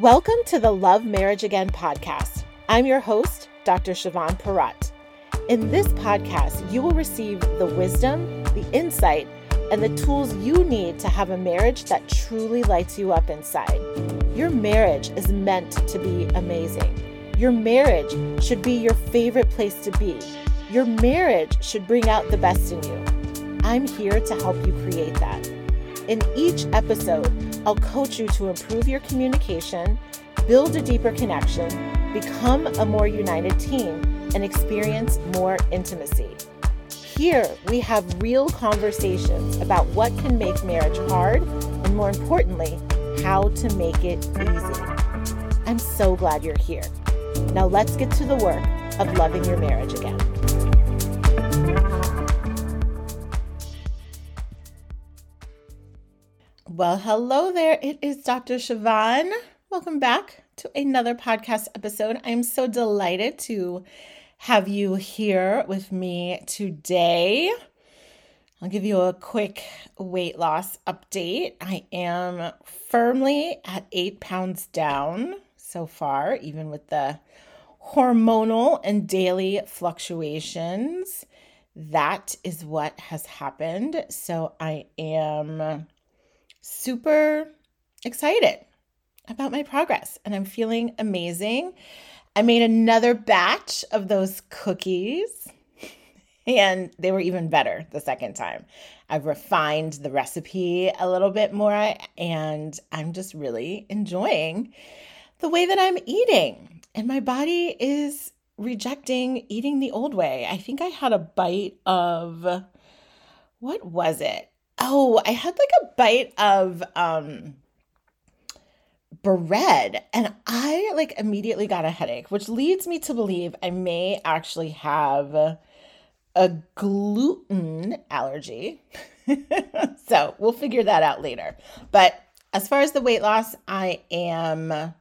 Welcome to the Love Marriage Again podcast. I'm your host, Dr. Chavonne Perriott. In this podcast, you will receive the wisdom, the insight, and the tools you need to have a marriage that truly lights you up inside. Your marriage is meant to be amazing. Your marriage should be your favorite place to be. Your marriage should bring out the best in you. I'm here to help you create that. In each episode, I'll coach you to improve your communication, build a deeper connection, become a more united team, and experience more intimacy. Here, we have real conversations about what can make marriage hard and, more importantly, how to make it easy. I'm so glad you're here. Now, let's get to the work of loving your marriage again. Well, hello there. It is Dr. Chavonne. Welcome back to another podcast episode. I am so delighted to have you here with me today. I'll give you a quick weight loss update. I am firmly at eight pounds down so far, even with the hormonal and daily fluctuations. That is what has happened. So I am super excited about my progress and I'm feeling amazing. I made another batch of those cookies and they were even better the second time. I've refined the recipe a little bit more and I'm just really enjoying the way that I'm eating. And my body is rejecting eating the old way. I think I had a bite of what was it? Oh, I had like a bite of um bread and I like immediately got a headache, which leads me to believe I may actually have a gluten allergy. so we'll figure that out later. But as far as the weight loss, I am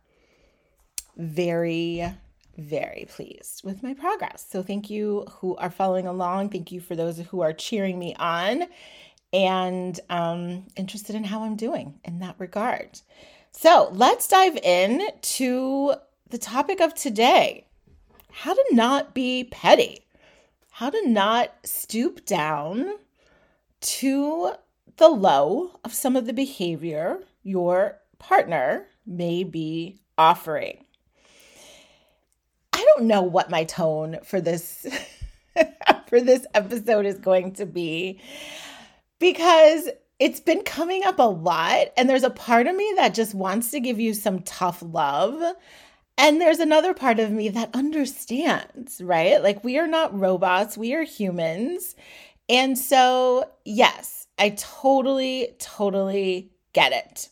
very, very pleased with my progress. So thank you who are following along. Thank you for those who are cheering me on and um, interested in how I'm doing in that regard. So let's dive in to the topic of today how to not be petty, how to not stoop down to the low of some of the behavior your partner may be offering. I don't know what my tone for this for this episode is going to be because it's been coming up a lot. And there's a part of me that just wants to give you some tough love. And there's another part of me that understands, right? Like we are not robots, we are humans. And so, yes, I totally, totally get it.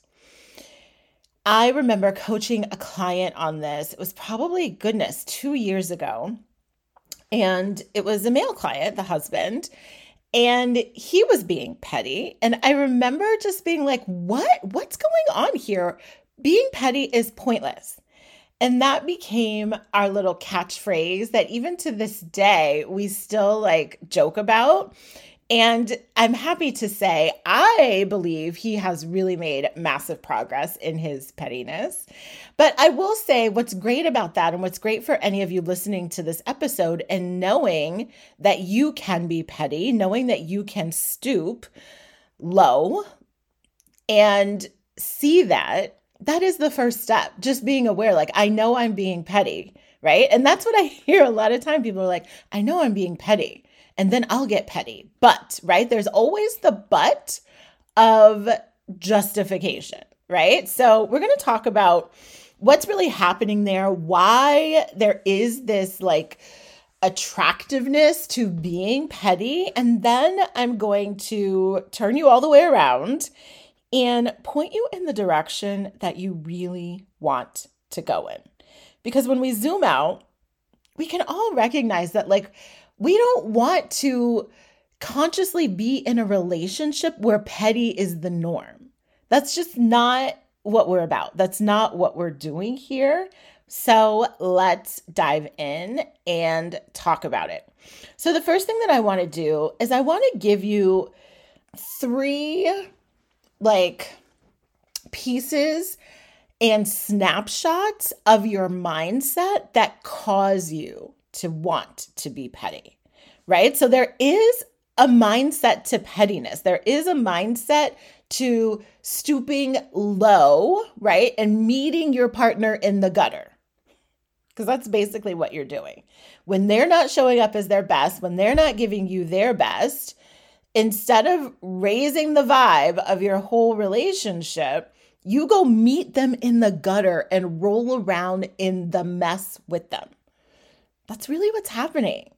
I remember coaching a client on this. It was probably, goodness, two years ago. And it was a male client, the husband and he was being petty. And i remember just being like what? What's going on here? Being petty is pointless. And that became our little catchphrase that even to this day we still like joke about and I'm happy to say, I believe he has really made massive progress in his pettiness. But I will say, what's great about that, and what's great for any of you listening to this episode, and knowing that you can be petty, knowing that you can stoop low and see that, that is the first step. Just being aware, like, I know I'm being petty, right? And that's what I hear a lot of time. People are like, I know I'm being petty and then I'll get petty. But, right? There's always the but of justification, right? So, we're going to talk about what's really happening there, why there is this like attractiveness to being petty. And then I'm going to turn you all the way around and point you in the direction that you really want to go in. Because when we zoom out, we can all recognize that, like, we don't want to consciously be in a relationship where petty is the norm. That's just not what we're about. That's not what we're doing here. So let's dive in and talk about it. So, the first thing that I want to do is I want to give you three like pieces and snapshots of your mindset that cause you to want to be petty, right? So there is a mindset to pettiness. There is a mindset to stooping low, right? And meeting your partner in the gutter. Because that's basically what you're doing. When they're not showing up as their best, when they're not giving you their best, instead of raising the vibe of your whole relationship, you go meet them in the gutter and roll around in the mess with them. That's really what's happening,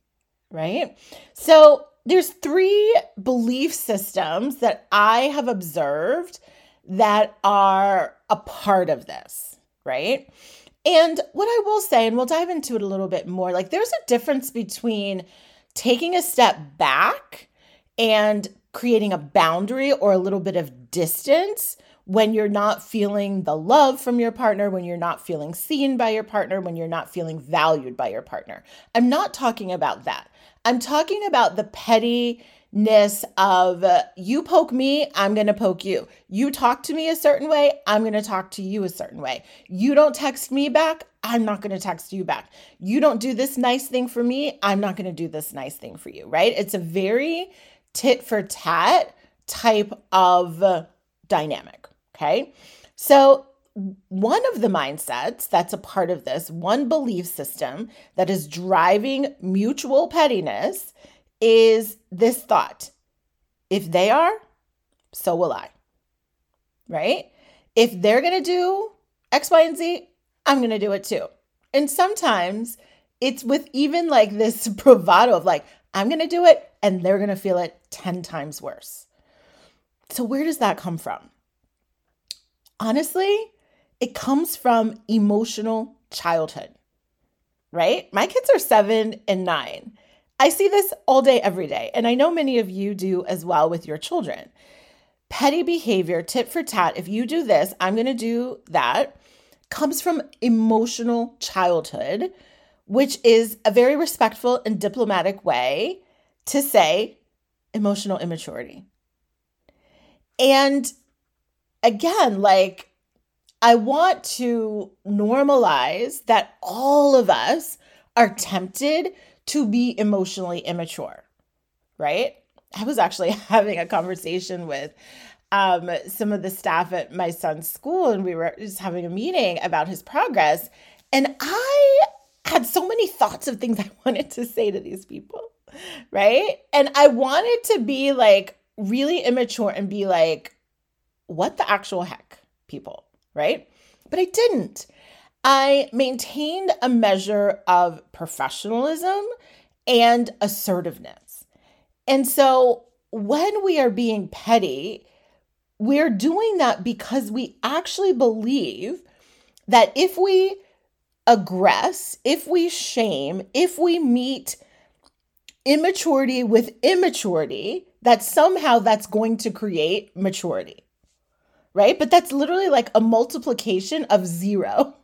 right? So, there's three belief systems that I have observed that are a part of this, right? And what I will say, and we'll dive into it a little bit more, like there's a difference between taking a step back and creating a boundary or a little bit of distance when you're not feeling the love from your partner, when you're not feeling seen by your partner, when you're not feeling valued by your partner. I'm not talking about that. I'm talking about the pettiness of uh, you poke me, I'm going to poke you. You talk to me a certain way, I'm going to talk to you a certain way. You don't text me back, I'm not going to text you back. You don't do this nice thing for me, I'm not going to do this nice thing for you, right? It's a very tit for tat type of dynamic. Okay. So, one of the mindsets that's a part of this, one belief system that is driving mutual pettiness is this thought if they are, so will I. Right? If they're going to do X, Y, and Z, I'm going to do it too. And sometimes it's with even like this bravado of like, I'm going to do it and they're going to feel it 10 times worse. So, where does that come from? Honestly, it comes from emotional childhood, right? My kids are seven and nine. I see this all day, every day. And I know many of you do as well with your children. Petty behavior, tit for tat, if you do this, I'm going to do that, comes from emotional childhood, which is a very respectful and diplomatic way to say emotional immaturity. And again, like I want to normalize that all of us are tempted to be emotionally immature, right? I was actually having a conversation with um, some of the staff at my son's school, and we were just having a meeting about his progress. And I had so many thoughts of things I wanted to say to these people, right? And I wanted to be like really immature and be like, what the actual heck, people, right? But I didn't. I maintained a measure of professionalism and assertiveness. And so when we are being petty, we're doing that because we actually believe that if we aggress, if we shame, if we meet immaturity with immaturity, that somehow that's going to create maturity right? But that's literally like a multiplication of zero.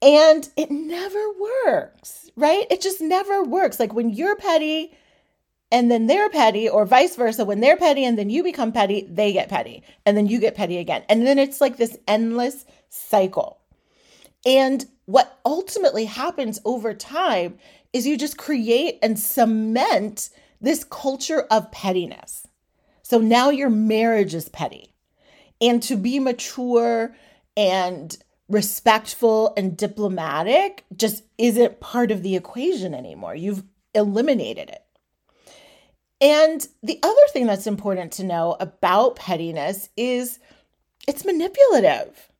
And it never works, right? It just never works. Like when you're petty and then they're petty, or vice versa, when they're petty and then you become petty, they get petty and then you get petty again. And then it's like this endless cycle. And what ultimately happens over time is you just create and cement this culture of pettiness. So now your marriage is petty and to be mature and respectful and diplomatic just isn't part of the equation anymore. You've eliminated it. And the other thing that's important to know about pettiness is it's manipulative.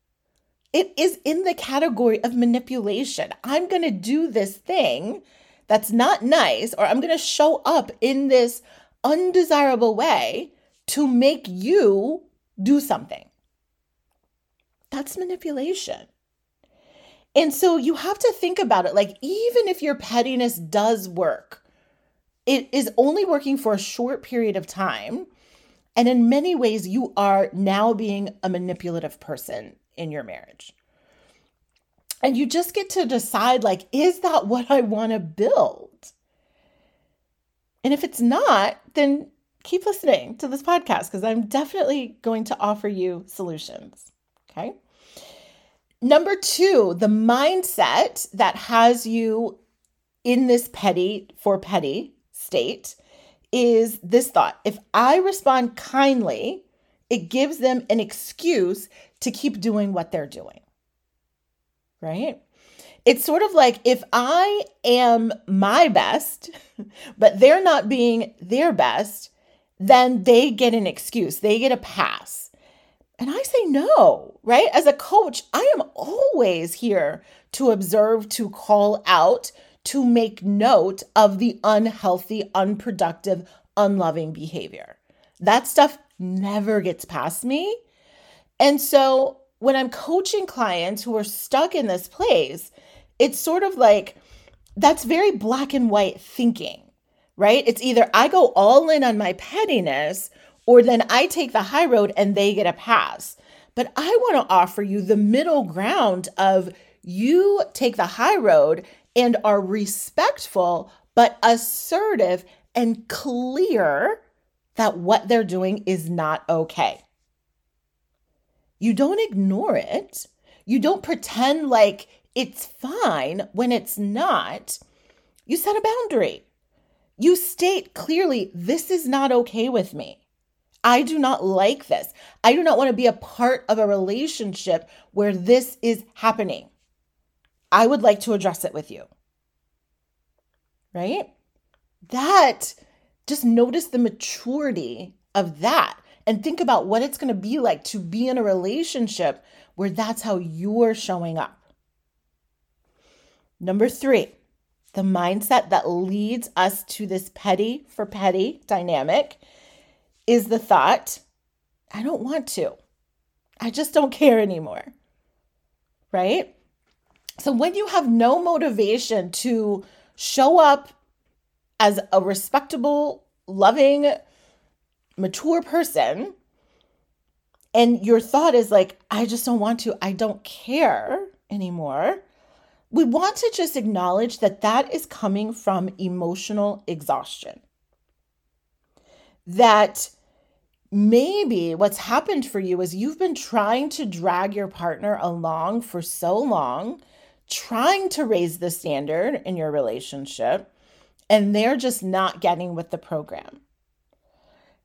It is in the category of manipulation. I'm going to do this thing that's not nice, or I'm going to show up in this undesirable way to make you do something. That's manipulation. And so you have to think about it like, even if your pettiness does work, it is only working for a short period of time. And in many ways, you are now being a manipulative person in your marriage. And you just get to decide, like, is that what I want to build? And if it's not, then keep listening to this podcast because I'm definitely going to offer you solutions. Okay. Number two, the mindset that has you in this petty for petty state is this thought if I respond kindly, it gives them an excuse to keep doing what they're doing. Right? It's sort of like if I am my best, but they're not being their best, then they get an excuse, they get a pass. And I say no, right? As a coach, I am always here to observe, to call out, to make note of the unhealthy, unproductive, unloving behavior. That stuff never gets past me. And so when I'm coaching clients who are stuck in this place, it's sort of like that's very black and white thinking, right? It's either I go all in on my pettiness or then I take the high road and they get a pass. But I want to offer you the middle ground of you take the high road and are respectful, but assertive and clear that what they're doing is not okay. You don't ignore it. You don't pretend like it's fine when it's not. You set a boundary. You state clearly, this is not okay with me. I do not like this. I do not want to be a part of a relationship where this is happening. I would like to address it with you. Right? That, just notice the maturity of that and think about what it's going to be like to be in a relationship where that's how you're showing up. Number three, the mindset that leads us to this petty for petty dynamic is the thought, I don't want to. I just don't care anymore. Right? So when you have no motivation to show up as a respectable, loving, mature person, and your thought is like, I just don't want to, I don't care anymore, we want to just acknowledge that that is coming from emotional exhaustion. That maybe what's happened for you is you've been trying to drag your partner along for so long, trying to raise the standard in your relationship and they're just not getting with the program.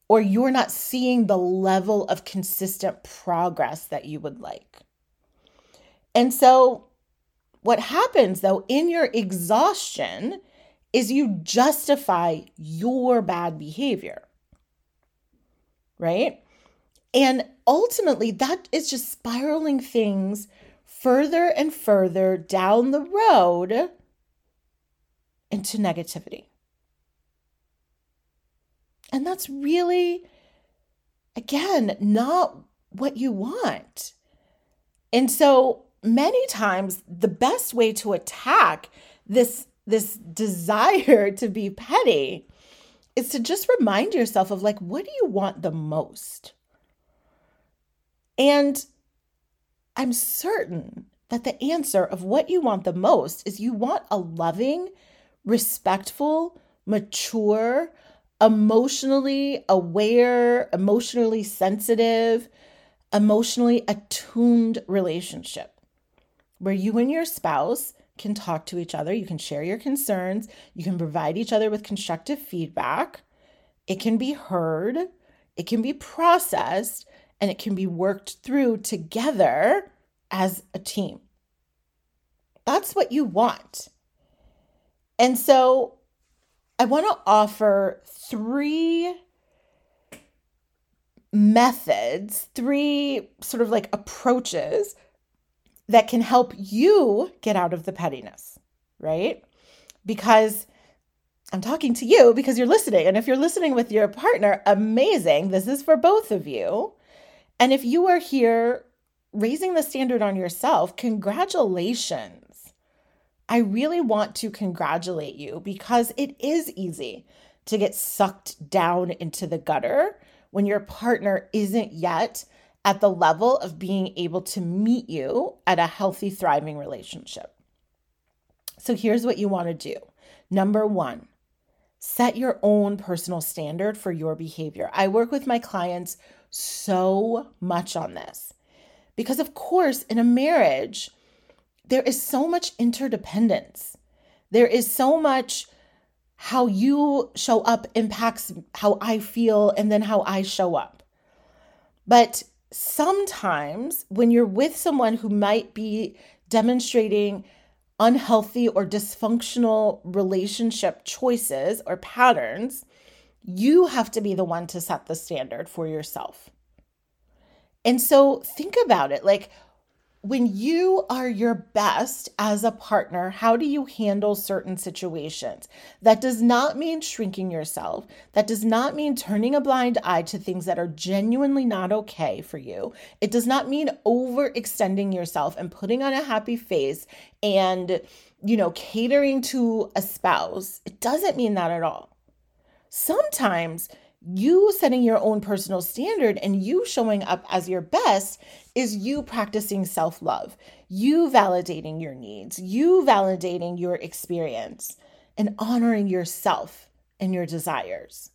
Or you're not seeing the level of consistent progress that you would like. And so, what happens though in your exhaustion is you justify your bad behavior, right? And ultimately, that is just spiraling things further and further down the road into negativity. And that's really, again, not what you want. And so many times, the best way to attack this, this desire to be petty is to just remind yourself of like, what do you want the most? And I'm certain that the answer of what you want the most is you want a loving, respectful, mature, emotionally aware, emotionally sensitive, emotionally attuned relationship where you and your spouse can talk to each other, you can share your concerns, you can provide each other with constructive feedback. It can be heard, it can be processed, and it can be worked through together as a team. That's what you want. And so I want to offer three methods, three sort of like approaches that can help you get out of the pettiness, right? Because I'm talking to you because you're listening. And if you're listening with your partner, amazing. This is for both of you. And if you are here raising the standard on yourself, congratulations. I really want to congratulate you because it is easy to get sucked down into the gutter when your partner isn't yet at the level of being able to meet you at a healthy, thriving relationship. So here's what you want to do. Number one, set your own personal standard for your behavior. I work with my clients so much on this Because, of course, in a marriage, there is so much interdependence. There is so much how you show up impacts how I feel and then how I show up. But sometimes when you're with someone who might be demonstrating unhealthy or dysfunctional relationship choices or patterns, you have to be the one to set the standard for yourself. And so think about it like, when you are your best as a partner, how do you handle certain situations? That does not mean shrinking yourself. That does not mean turning a blind eye to things that are genuinely not okay for you. It does not mean overextending yourself and putting on a happy face and, you know, catering to a spouse. It doesn't mean that at all. Sometimes you setting your own personal standard and you showing up as your best is you practicing self love, you validating your needs, you validating your experience, and honoring yourself and your desires.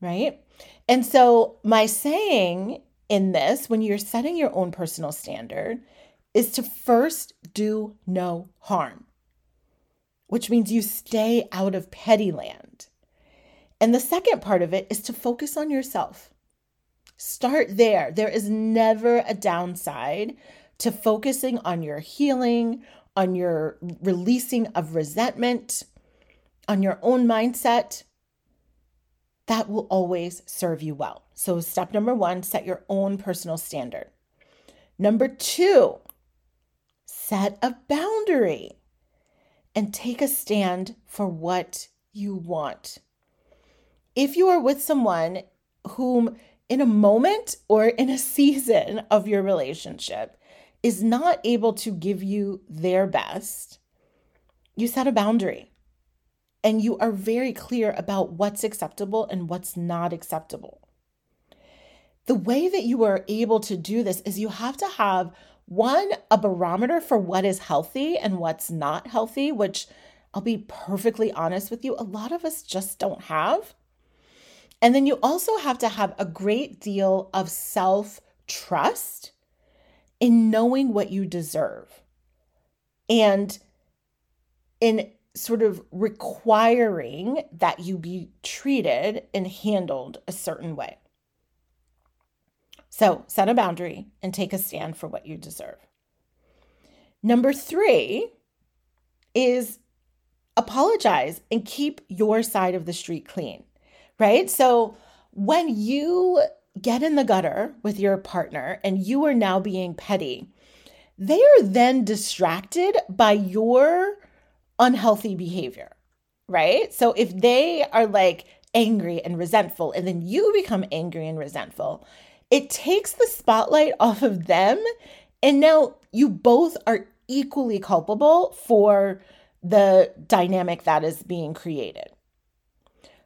Right? And so, my saying in this, when you're setting your own personal standard, is to first do no harm, which means you stay out of petty land. And the second part of it is to focus on yourself. Start there. There is never a downside to focusing on your healing, on your releasing of resentment, on your own mindset. That will always serve you well. So, step number one, set your own personal standard. Number two, set a boundary and take a stand for what you want if you are with someone whom in a moment or in a season of your relationship is not able to give you their best, you set a boundary and you are very clear about what's acceptable and what's not acceptable. The way that you are able to do this is you have to have one, a barometer for what is healthy and what's not healthy, which I'll be perfectly honest with you, a lot of us just don't have. And then you also have to have a great deal of self trust in knowing what you deserve and in sort of requiring that you be treated and handled a certain way. So set a boundary and take a stand for what you deserve. Number three is apologize and keep your side of the street clean right? So when you get in the gutter with your partner and you are now being petty, they are then distracted by your unhealthy behavior, right? So if they are like angry and resentful, and then you become angry and resentful, it takes the spotlight off of them. And now you both are equally culpable for the dynamic that is being created.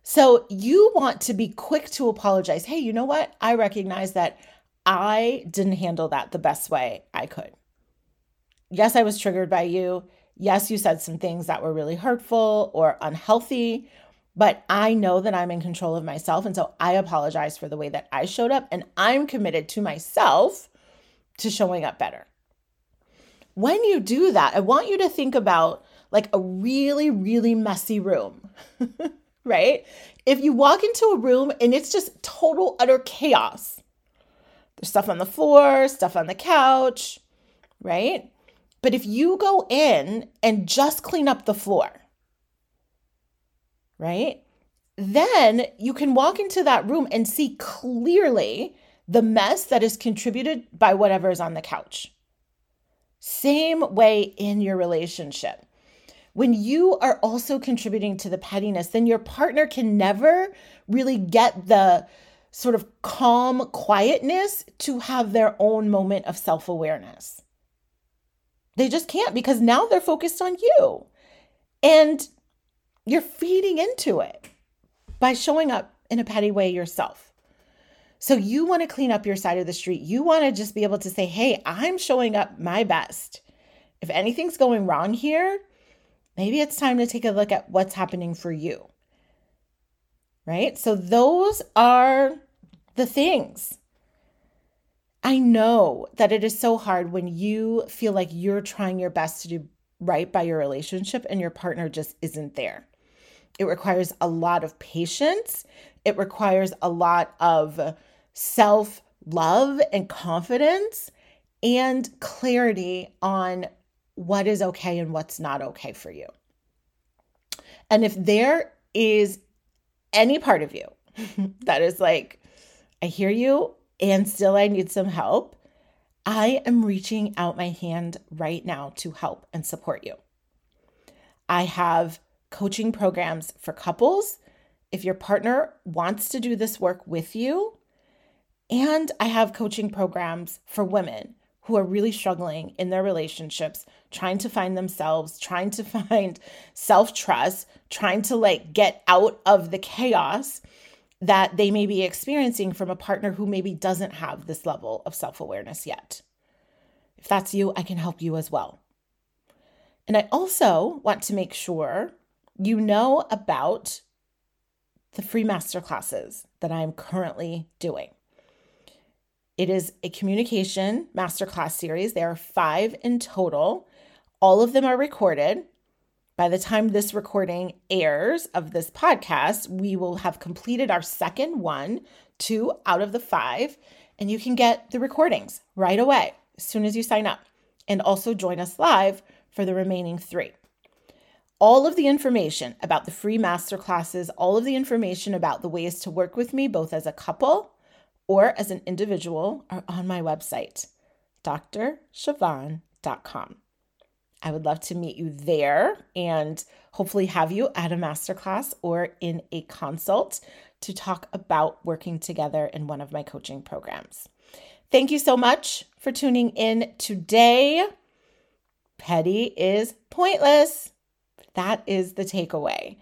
So you want to be quick to apologize. Hey, you know what? I recognize that I didn't handle that the best way I could. Yes, I was triggered by you. Yes, you said some things that were really hurtful or unhealthy, but I know that I'm in control of myself. And so I apologize for the way that I showed up. And I'm committed to myself to showing up better. When you do that, I want you to think about like a really, really messy room. right? If you walk into a room and it's just total, utter chaos, there's stuff on the floor, stuff on the couch, right? But if you go in and just clean up the floor, right? Then you can walk into that room and see clearly the mess that is contributed by whatever is on the couch. Same way in your relationship when you are also contributing to the pettiness, then your partner can never really get the sort of calm quietness to have their own moment of self awareness. They just can't because now they're focused on you. And you're feeding into it by showing up in a petty way yourself. So you want to clean up your side of the street. You want to just be able to say, hey, I'm showing up my best. If anything's going wrong here, maybe it's time to take a look at what's happening for you. Right? So, those are the things. I know that it is so hard when you feel like you're trying your best to do right by your relationship and your partner just isn't there. It requires a lot of patience. It requires a lot of self love and confidence and clarity on what is okay and what's not okay for you. And if there is any part of you that is like, I hear you and still I need some help, I am reaching out my hand right now to help and support you. I have coaching programs for couples if your partner wants to do this work with you. And I have coaching programs for women who are really struggling in their relationships, trying to find themselves, trying to find self trust, trying to like get out of the chaos that they may be experiencing from a partner who maybe doesn't have this level of self awareness yet. If that's you, I can help you as well. And I also want to make sure you know about the free masterclasses that I am currently doing. It is a communication masterclass series. There are five in total. All of them are recorded. By the time this recording airs of this podcast, we will have completed our second one, two out of the five, and you can get the recordings right away as soon as you sign up. And also join us live for the remaining three. All of the information about the free masterclasses, all of the information about the ways to work with me, both as a couple or as an individual, are on my website, drchavonne.com. I would love to meet you there and hopefully have you at a masterclass or in a consult to talk about working together in one of my coaching programs. Thank you so much for tuning in today. Petty is pointless. That is the takeaway.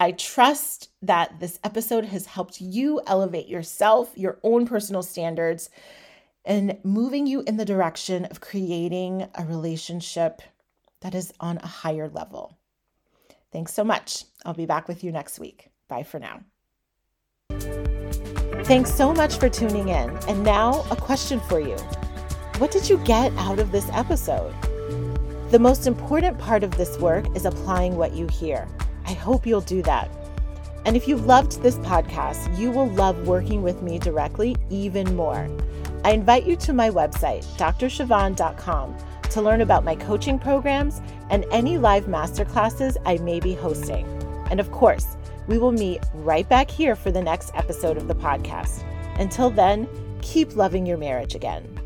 I trust that this episode has helped you elevate yourself, your own personal standards, and moving you in the direction of creating a relationship that is on a higher level. Thanks so much. I'll be back with you next week. Bye for now. Thanks so much for tuning in. And now, a question for you What did you get out of this episode? The most important part of this work is applying what you hear. I hope you'll do that. And if you loved this podcast, you will love working with me directly even more. I invite you to my website, drchavonne.com to learn about my coaching programs and any live masterclasses I may be hosting. And of course, we will meet right back here for the next episode of the podcast. Until then, keep loving your marriage again.